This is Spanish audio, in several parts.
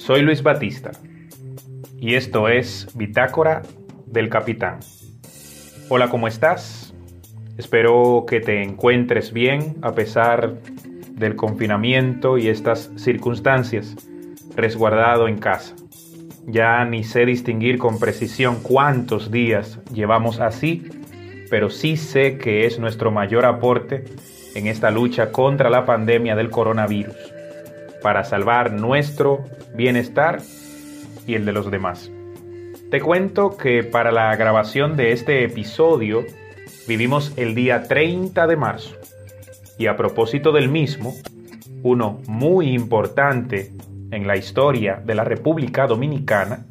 Soy Luis Batista y esto es Bitácora del Capitán. Hola, ¿cómo estás? Espero que te encuentres bien a pesar del confinamiento y estas circunstancias, resguardado en casa. Ya ni sé distinguir con precisión cuántos días llevamos así, pero sí sé que es nuestro mayor aporte en esta lucha contra la pandemia del coronavirus para salvar nuestro bienestar y el de los demás. Te cuento que para la grabación de este episodio vivimos el día 30 de marzo y a propósito del mismo, uno muy importante en la historia de la República Dominicana,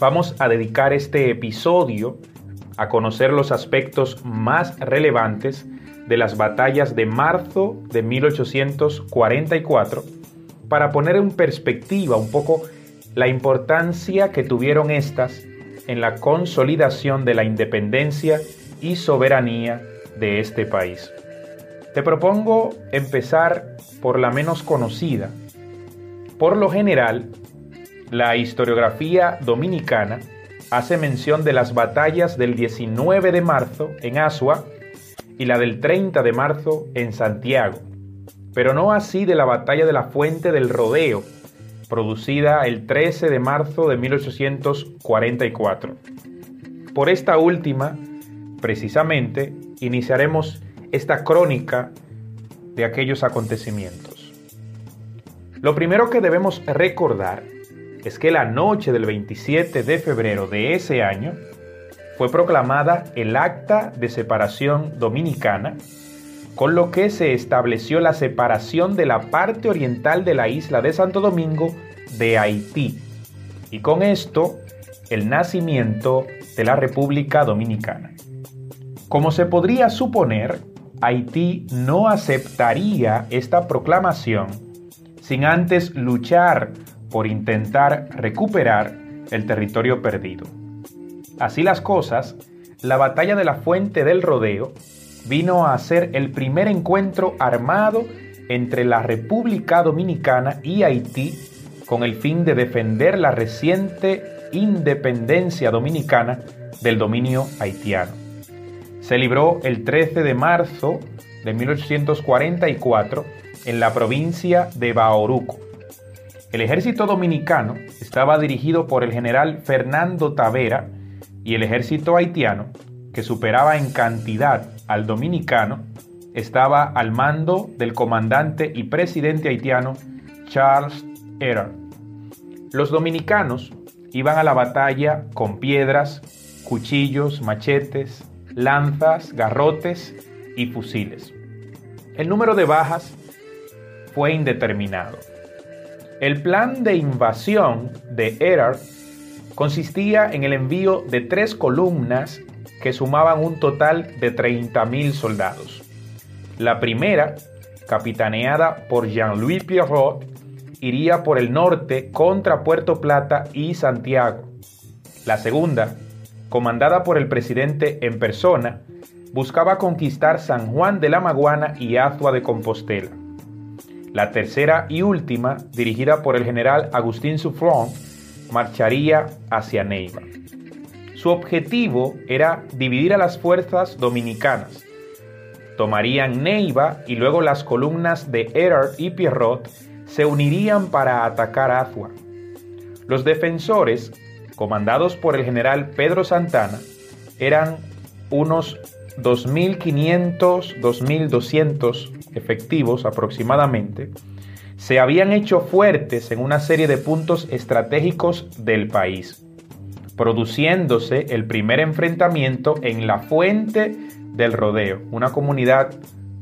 vamos a dedicar este episodio a conocer los aspectos más relevantes de las batallas de marzo de 1844 para poner en perspectiva un poco la importancia que tuvieron estas en la consolidación de la independencia y soberanía de este país. Te propongo empezar por la menos conocida. Por lo general, la historiografía dominicana hace mención de las batallas del 19 de marzo en Asua y la del 30 de marzo en Santiago, pero no así de la batalla de la Fuente del Rodeo, producida el 13 de marzo de 1844. Por esta última, precisamente, iniciaremos esta crónica de aquellos acontecimientos. Lo primero que debemos recordar es que la noche del 27 de febrero de ese año fue proclamada el Acta de Separación Dominicana con lo que se estableció la separación de la parte oriental de la isla de Santo Domingo de Haití, y con esto el nacimiento de la República Dominicana. Como se podría suponer, Haití no aceptaría esta proclamación sin antes luchar por intentar recuperar el territorio perdido. Así las cosas, la batalla de la Fuente del Rodeo vino a ser el primer encuentro armado entre la República Dominicana y Haití con el fin de defender la reciente independencia dominicana del dominio haitiano. Se libró el 13 de marzo de 1844 en la provincia de Baoruco. El ejército dominicano estaba dirigido por el general Fernando Tavera y el ejército haitiano que superaba en cantidad al dominicano, estaba al mando del comandante y presidente haitiano Charles Erard. Los dominicanos iban a la batalla con piedras, cuchillos, machetes, lanzas, garrotes y fusiles. El número de bajas fue indeterminado. El plan de invasión de Erard consistía en el envío de tres columnas que sumaban un total de 30.000 soldados. La primera, capitaneada por Jean-Louis Pierrot, iría por el norte contra Puerto Plata y Santiago. La segunda, comandada por el presidente en persona, buscaba conquistar San Juan de la Maguana y Azua de Compostela. La tercera y última, dirigida por el general Agustín Suffron, marcharía hacia Neiva. Su objetivo era dividir a las fuerzas dominicanas. Tomarían Neiva y luego las columnas de Erard y Pierrot se unirían para atacar Azua. Los defensores, comandados por el general Pedro Santana, eran unos 2.500, 2.200 efectivos aproximadamente, se habían hecho fuertes en una serie de puntos estratégicos del país produciéndose el primer enfrentamiento en la Fuente del Rodeo, una comunidad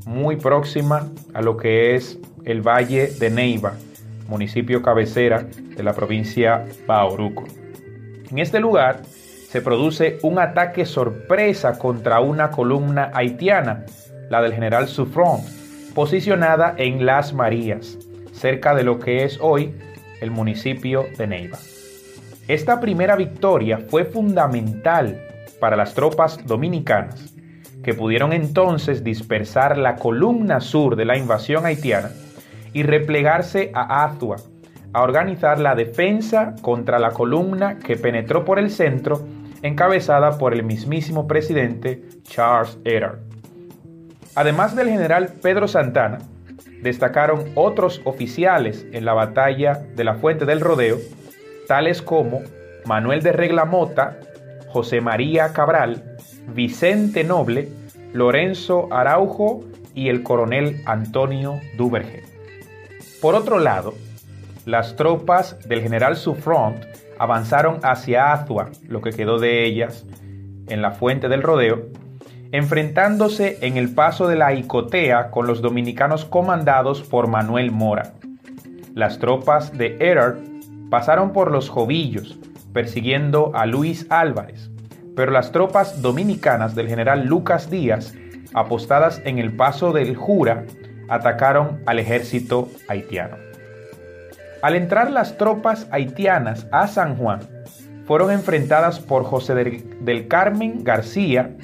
muy próxima a lo que es el Valle de Neiva, municipio cabecera de la provincia Bauruco. En este lugar se produce un ataque sorpresa contra una columna haitiana, la del general Suffron, posicionada en Las Marías, cerca de lo que es hoy el municipio de Neiva. Esta primera victoria fue fundamental para las tropas dominicanas, que pudieron entonces dispersar la columna sur de la invasión haitiana y replegarse a Azua, a organizar la defensa contra la columna que penetró por el centro, encabezada por el mismísimo presidente Charles Eder. Además del general Pedro Santana, destacaron otros oficiales en la batalla de la Fuente del Rodeo, tales como Manuel de Reglamota, José María Cabral, Vicente Noble, Lorenzo Araujo y el coronel Antonio Duverge. Por otro lado, las tropas del general Suffront avanzaron hacia Azua, lo que quedó de ellas, en la fuente del rodeo, enfrentándose en el paso de la Icotea con los dominicanos comandados por Manuel Mora. Las tropas de Erard pasaron por los Jovillos, persiguiendo a Luis Álvarez, pero las tropas dominicanas del general Lucas Díaz, apostadas en el paso del Jura, atacaron al ejército haitiano. Al entrar las tropas haitianas a San Juan, fueron enfrentadas por José del, Carmen García,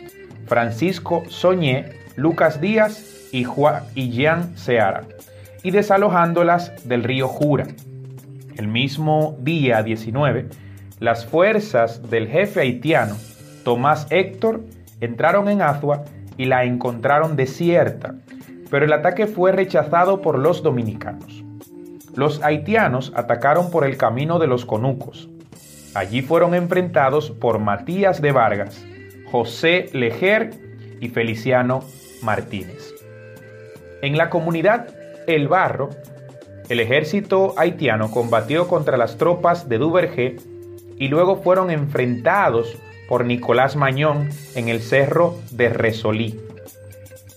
Francisco Soñé, Lucas Díaz y, Juan, y Jean Seara, y desalojándolas del río Jura. El mismo día 19, las fuerzas del jefe haitiano, Tomás Héctor, entraron en Azua y la encontraron desierta, pero el ataque fue rechazado por los dominicanos. Los haitianos atacaron por el camino de los conucos. Allí fueron enfrentados por Matías de Vargas, José Lejer y Feliciano Martínez. En la comunidad El Barro, el ejército haitiano combatió contra las tropas de Duvergé y luego fueron enfrentados por Nicolás Mañón en el cerro de Resolí.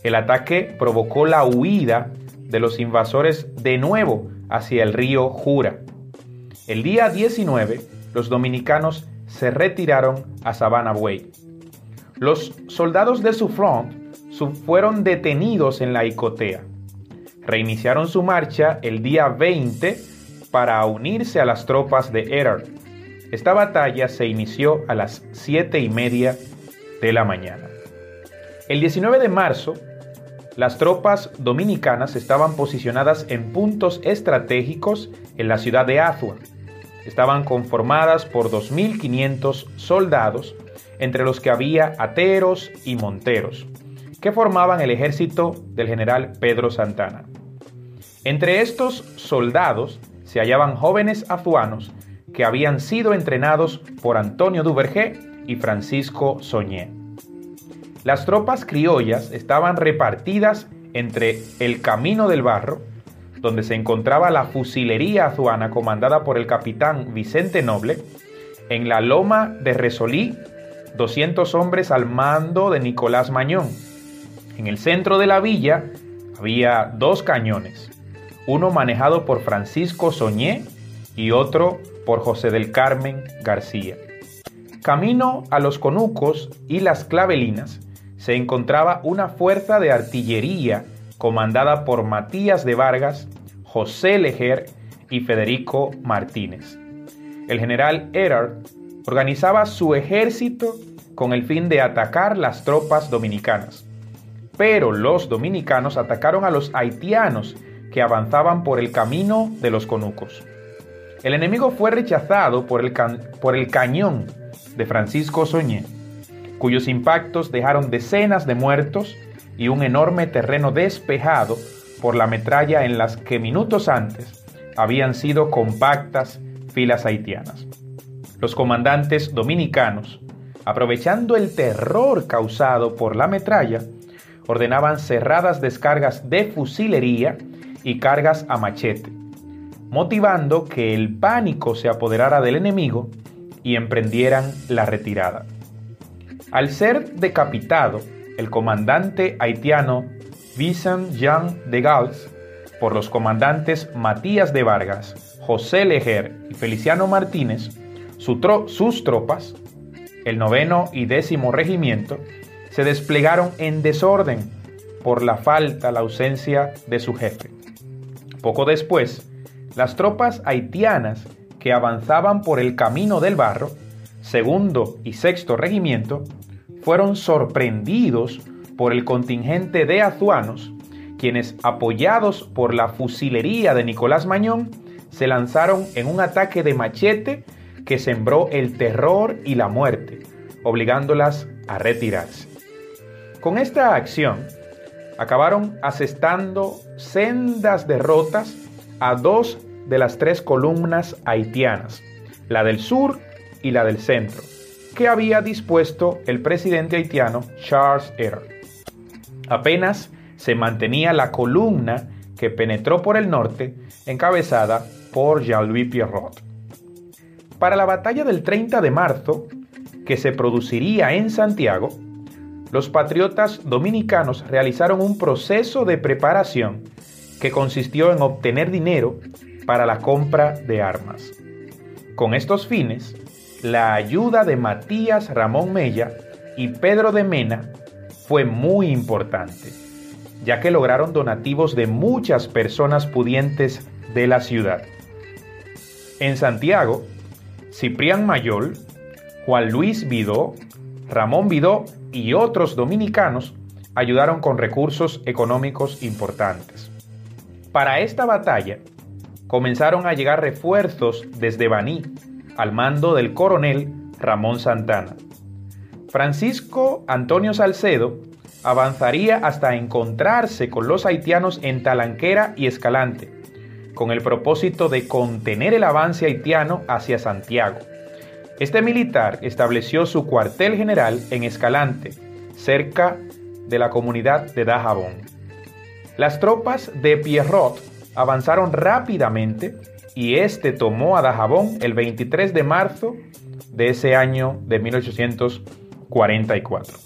El ataque provocó la huida de los invasores de nuevo hacia el río Jura. El día 19, los dominicanos se retiraron a Savannah Way. Los soldados de su front fueron detenidos en la Icotea. Reiniciaron su marcha el día 20 para unirse a las tropas de Erard. Esta batalla se inició a las 7 y media de la mañana. El 19 de marzo, las tropas dominicanas estaban posicionadas en puntos estratégicos en la ciudad de Azua. Estaban conformadas por 2.500 soldados, entre los que había ateros y monteros, que formaban el ejército del general Pedro Santana. Entre estos soldados se hallaban jóvenes azuanos que habían sido entrenados por Antonio Duvergé y Francisco Soñé. Las tropas criollas estaban repartidas entre el Camino del Barro, donde se encontraba la fusilería azuana comandada por el capitán Vicente Noble, en la loma de Resolí, 200 hombres al mando de Nicolás Mañón. En el centro de la villa había dos cañones, uno manejado por Francisco Soñé y otro por José del Carmen García. Camino a los conucos y las clavelinas, se encontraba una fuerza de artillería comandada por Matías de Vargas, José Lejer y Federico Martínez. El general Erard organizaba su ejército con el fin de atacar las tropas dominicanas. Pero los dominicanos atacaron a los haitianos que avanzaban por el camino de los conucos. El enemigo fue rechazado por el, por el cañón de Francisco Soñé cuyos impactos dejaron decenas de muertos y un enorme terreno despejado por la metralla en las que minutos antes habían sido compactas filas haitianas. Los comandantes dominicanos, aprovechando el terror causado por la metralla, ordenaban cerradas descargas de fusilería y cargas a machete, motivando que el pánico se apoderara del enemigo y emprendieran la retirada. Al ser decapitado, el comandante haitiano Vicent Jean de Gaulle por los comandantes Matías de Vargas, José Leger y Feliciano Martínez, sus tropas, el noveno y décimo regimiento, se desplegaron en desorden por la falta, la ausencia de su jefe. Poco después, las tropas haitianas que avanzaban por el camino del barro, segundo y sexto regimiento, fueron sorprendidos por el contingente de azuanos, quienes, apoyados por la fusilería de Nicolás Mañón, se lanzaron en un ataque de machete que sembró el terror y la muerte, obligándolas a retirarse. Con esta acción, acabaron asestando sendas derrotas a dos de las tres columnas haitianas, la del sur y la del centro, que había dispuesto el presidente haitiano Charles Aaron. Apenas se mantenía la columna que penetró por el norte, encabezada por Jean-Louis Pierrot. Para la batalla del 30 de marzo, que se produciría en Santiago, los patriotas dominicanos realizaron un proceso de preparación que consistió en obtener dinero para la compra de armas. Con estos fines, la ayuda de Matías Ramón Mella y Pedro de Mena fue muy importante, ya que lograron donativos de muchas personas pudientes de la ciudad. En Santiago, Ciprián Mayol, Juan Luis Vidó, Ramón Vidó y otros dominicanos ayudaron con recursos económicos importantes. Para esta batalla, comenzaron a llegar refuerzos desde Baní, al mando del coronel Ramón Santana. Francisco Antonio Salcedo avanzaría hasta encontrarse con los haitianos en Talanquera y Escalante, con el propósito de contener el avance haitiano hacia Santiago. Este militar estableció su cuartel general en Escalante, cerca de la comunidad de Dajabón. Las tropas de Pierrot avanzaron rápidamente y este tomó a Dajabón el 23 de marzo de ese año de 1844.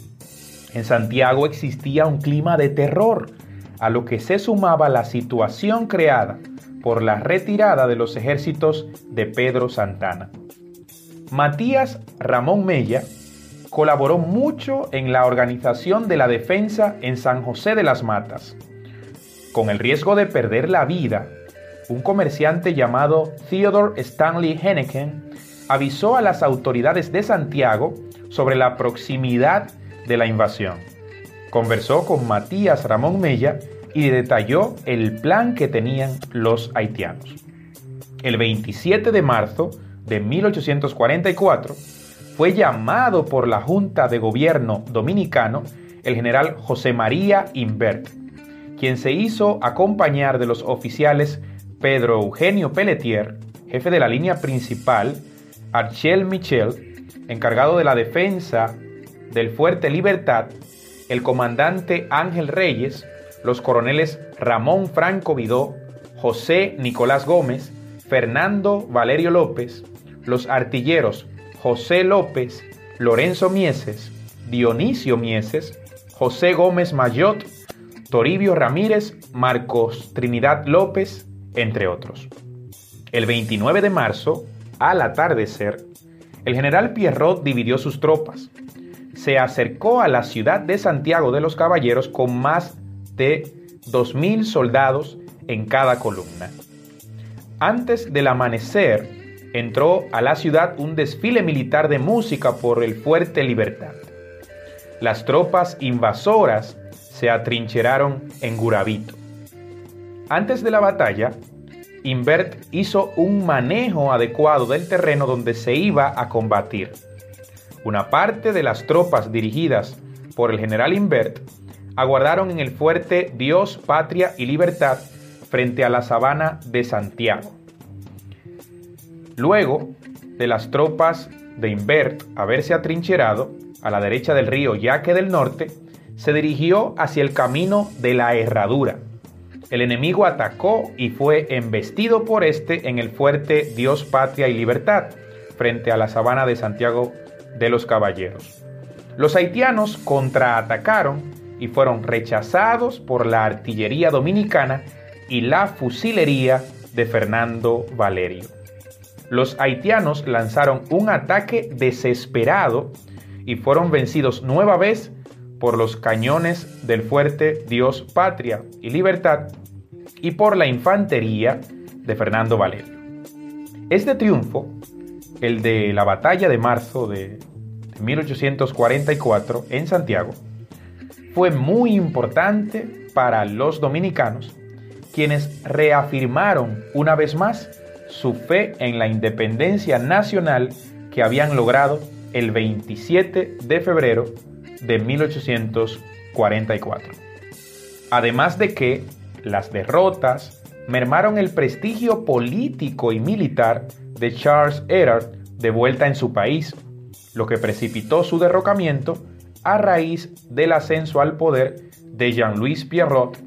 En Santiago existía un clima de terror, a lo que se sumaba la situación creada por la retirada de los ejércitos de Pedro Santana. Matías Ramón Mella colaboró mucho en la organización de la defensa en San José de las Matas. Con el riesgo de perder la vida, un comerciante llamado Theodore Stanley Henneken avisó a las autoridades de Santiago sobre la proximidad de la invasión. Conversó con Matías Ramón Mella y detalló el plan que tenían los haitianos. El 27 de marzo de 1844 fue llamado por la Junta de Gobierno Dominicano el general José María Invert, quien se hizo acompañar de los oficiales Pedro Eugenio Pelletier, jefe de la línea principal, Archel Michel, encargado de la defensa del Fuerte Libertad, el comandante Ángel Reyes, los coroneles Ramón Franco Vidó, José Nicolás Gómez, Fernando Valerio López, los artilleros José López, Lorenzo Mieses, Dionisio Mieses, José Gómez Mayot, Toribio Ramírez, Marcos Trinidad López, entre otros. El 29 de marzo, al atardecer, el general Pierrot dividió sus tropas. Se acercó a la ciudad de Santiago de los Caballeros con más de 2.000 soldados en cada columna. Antes del amanecer, entró a la ciudad un desfile militar de música por el fuerte Libertad. Las tropas invasoras se atrincheraron en Gurabito. Antes de la batalla, Invert hizo un manejo adecuado del terreno donde se iba a combatir. Una parte de las tropas dirigidas por el general Invert aguardaron en el fuerte Dios, Patria y Libertad frente a la sabana de Santiago. Luego de las tropas de Invert haberse atrincherado a la derecha del río Yaque del Norte, se dirigió hacia el camino de la Herradura. El enemigo atacó y fue embestido por este en el fuerte Dios, Patria y Libertad, frente a la sabana de Santiago de los Caballeros. Los haitianos contraatacaron y fueron rechazados por la artillería dominicana y la fusilería de Fernando Valerio. Los haitianos lanzaron un ataque desesperado y fueron vencidos nueva vez por los cañones del fuerte Dios, Patria y Libertad y por la infantería de Fernando Valerio. Este triunfo, el de la batalla de marzo de 1844 en Santiago, fue muy importante para los dominicanos, quienes reafirmaron una vez más su fe en la independencia nacional que habían logrado el 27 de febrero de 1844. Además de que las derrotas mermaron el prestigio político y militar de Charles Erard de vuelta en su país, lo que precipitó su derrocamiento a raíz del ascenso al poder de Jean-Louis Pierrot,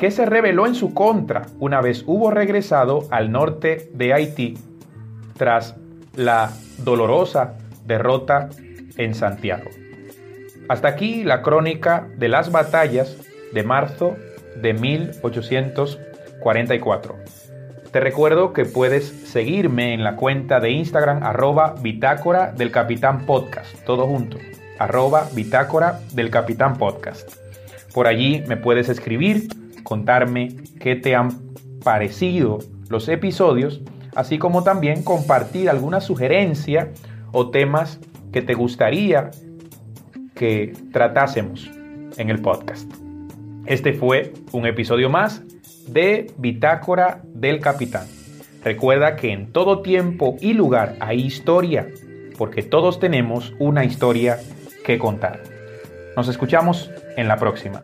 que se rebeló en su contra una vez hubo regresado al norte de Haití tras la dolorosa derrota en Santiago. Hasta aquí la crónica de las batallas de marzo de 1844. Te recuerdo que puedes seguirme en la cuenta de Instagram arroba bitácora del capitán podcast, todo junto, arroba bitácora del capitán podcast. Por allí me puedes escribir, contarme qué te han parecido los episodios, así como también compartir alguna sugerencia o temas que te gustaría que tratásemos en el podcast. Este fue un episodio más de Bitácora del Capitán. Recuerda que en todo tiempo y lugar hay historia, porque todos tenemos una historia que contar. Nos escuchamos en la próxima.